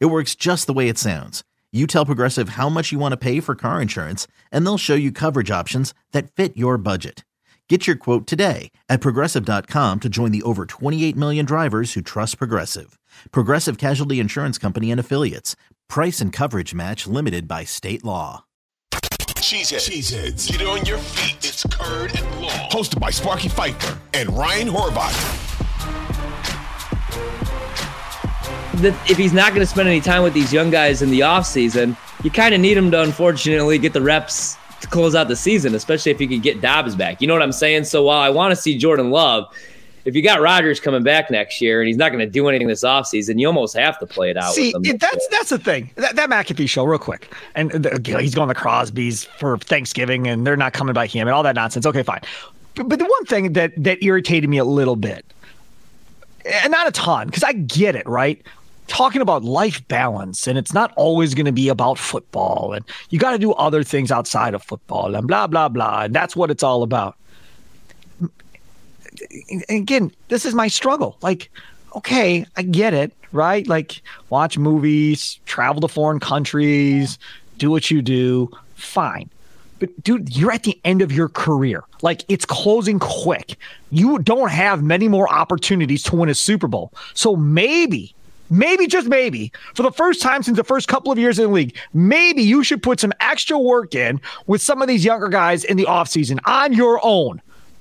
It works just the way it sounds. You tell Progressive how much you want to pay for car insurance, and they'll show you coverage options that fit your budget. Get your quote today at progressive.com to join the over 28 million drivers who trust Progressive. Progressive Casualty Insurance Company and Affiliates. Price and coverage match limited by state law. Cheeseheads. Cheeseheads. Get on your feet. It's Curd and Long. Hosted by Sparky Fifer and Ryan Horvat. That if he's not going to spend any time with these young guys in the offseason, you kind of need him to unfortunately get the reps to close out the season, especially if you could get Doubs back. You know what I'm saying? So while I want to see Jordan Love, if you got Rodgers coming back next year and he's not going to do anything this offseason, you almost have to play it out. See, that's that's the thing. That, that McAfee show, real quick, and uh, the, you know, he's going to Crosby's for Thanksgiving, and they're not coming by him, and all that nonsense. Okay, fine. But, but the one thing that that irritated me a little bit, and not a ton, because I get it, right? Talking about life balance and it's not always going to be about football and you got to do other things outside of football and blah blah blah and that's what it's all about and again this is my struggle like okay i get it right like watch movies travel to foreign countries do what you do fine but dude, you're at the end of your career. Like it's closing quick. You don't have many more opportunities to win a Super Bowl. So maybe maybe just maybe for the first time since the first couple of years in the league, maybe you should put some extra work in with some of these younger guys in the offseason on your own.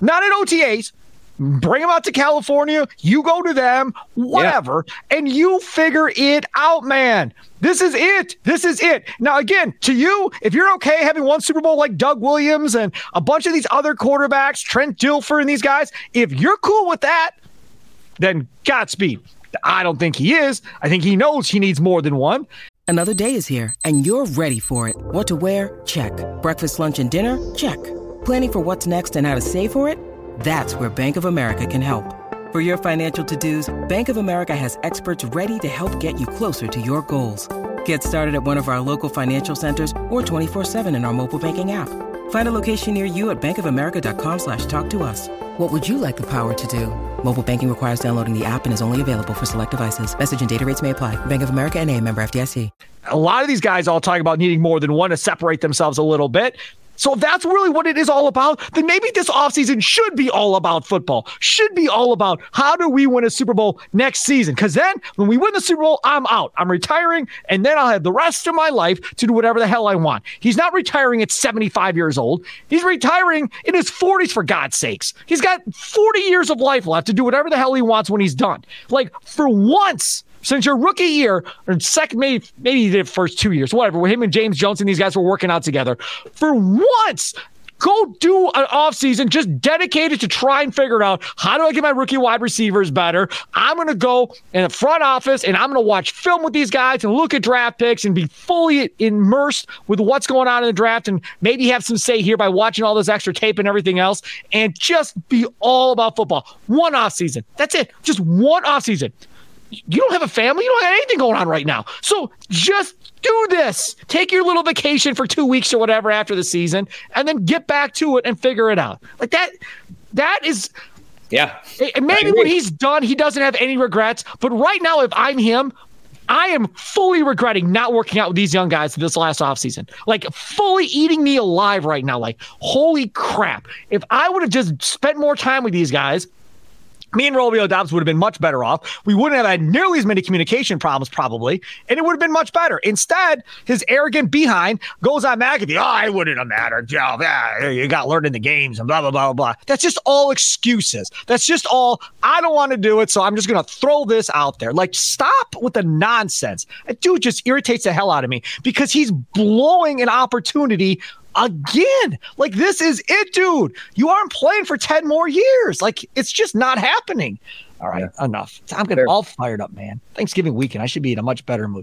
Not in OTAs. Bring them out to California. You go to them, whatever, yeah. and you figure it out, man. This is it. This is it. Now, again, to you, if you're okay having one Super Bowl like Doug Williams and a bunch of these other quarterbacks, Trent Dilfer and these guys, if you're cool with that, then Godspeed. I don't think he is. I think he knows he needs more than one. Another day is here, and you're ready for it. What to wear? Check. Breakfast, lunch, and dinner? Check. Planning for what's next and how to save for it? That's where Bank of America can help. For your financial to dos, Bank of America has experts ready to help get you closer to your goals. Get started at one of our local financial centers or 24-7 in our mobile banking app. Find a location near you at bankofamerica.com slash talk to us. What would you like the power to do? Mobile banking requires downloading the app and is only available for select devices. Message and data rates may apply. Bank of America and a member FDIC. A lot of these guys all talk about needing more than one to separate themselves a little bit. So if that's really what it is all about, then maybe this offseason should be all about football, should be all about how do we win a Super Bowl next season? Because then when we win the Super Bowl, I'm out. I'm retiring, and then I'll have the rest of my life to do whatever the hell I want. He's not retiring at 75 years old. He's retiring in his 40s, for God's sakes. He's got 40 years of life left to do whatever the hell he wants when he's done. Like, for once, since your rookie year, or second, maybe maybe the first two years, whatever, where him and James Jones and these guys were working out together. For once, go do an offseason just dedicated to try and figure out how do I get my rookie wide receivers better. I'm going to go in the front office and I'm going to watch film with these guys and look at draft picks and be fully immersed with what's going on in the draft and maybe have some say here by watching all this extra tape and everything else and just be all about football. One offseason. That's it. Just one offseason you don't have a family. You don't have anything going on right now. So just do this. Take your little vacation for two weeks or whatever after the season, and then get back to it and figure it out. Like that. That is. Yeah. Maybe when he's done, he doesn't have any regrets. But right now, if I'm him, I am fully regretting not working out with these young guys this last offseason. Like fully eating me alive right now. Like, holy crap. If I would have just spent more time with these guys, me and Romeo Doubs would have been much better off. We wouldn't have had nearly as many communication problems, probably, and it would have been much better. Instead, his arrogant behind goes on McAfee. Oh, it wouldn't have mattered. Yeah, you got learned in the games and blah, blah, blah, blah. That's just all excuses. That's just all, I don't want to do it, so I'm just going to throw this out there. Like, stop with the nonsense. That dude just irritates the hell out of me because he's blowing an opportunity again. Like, this is it, dude. You aren't playing for 10 more years. Like, it's just not happening. All right, yeah. enough. I'm getting all fired up, man. Thanksgiving weekend. I should be in a much better mood.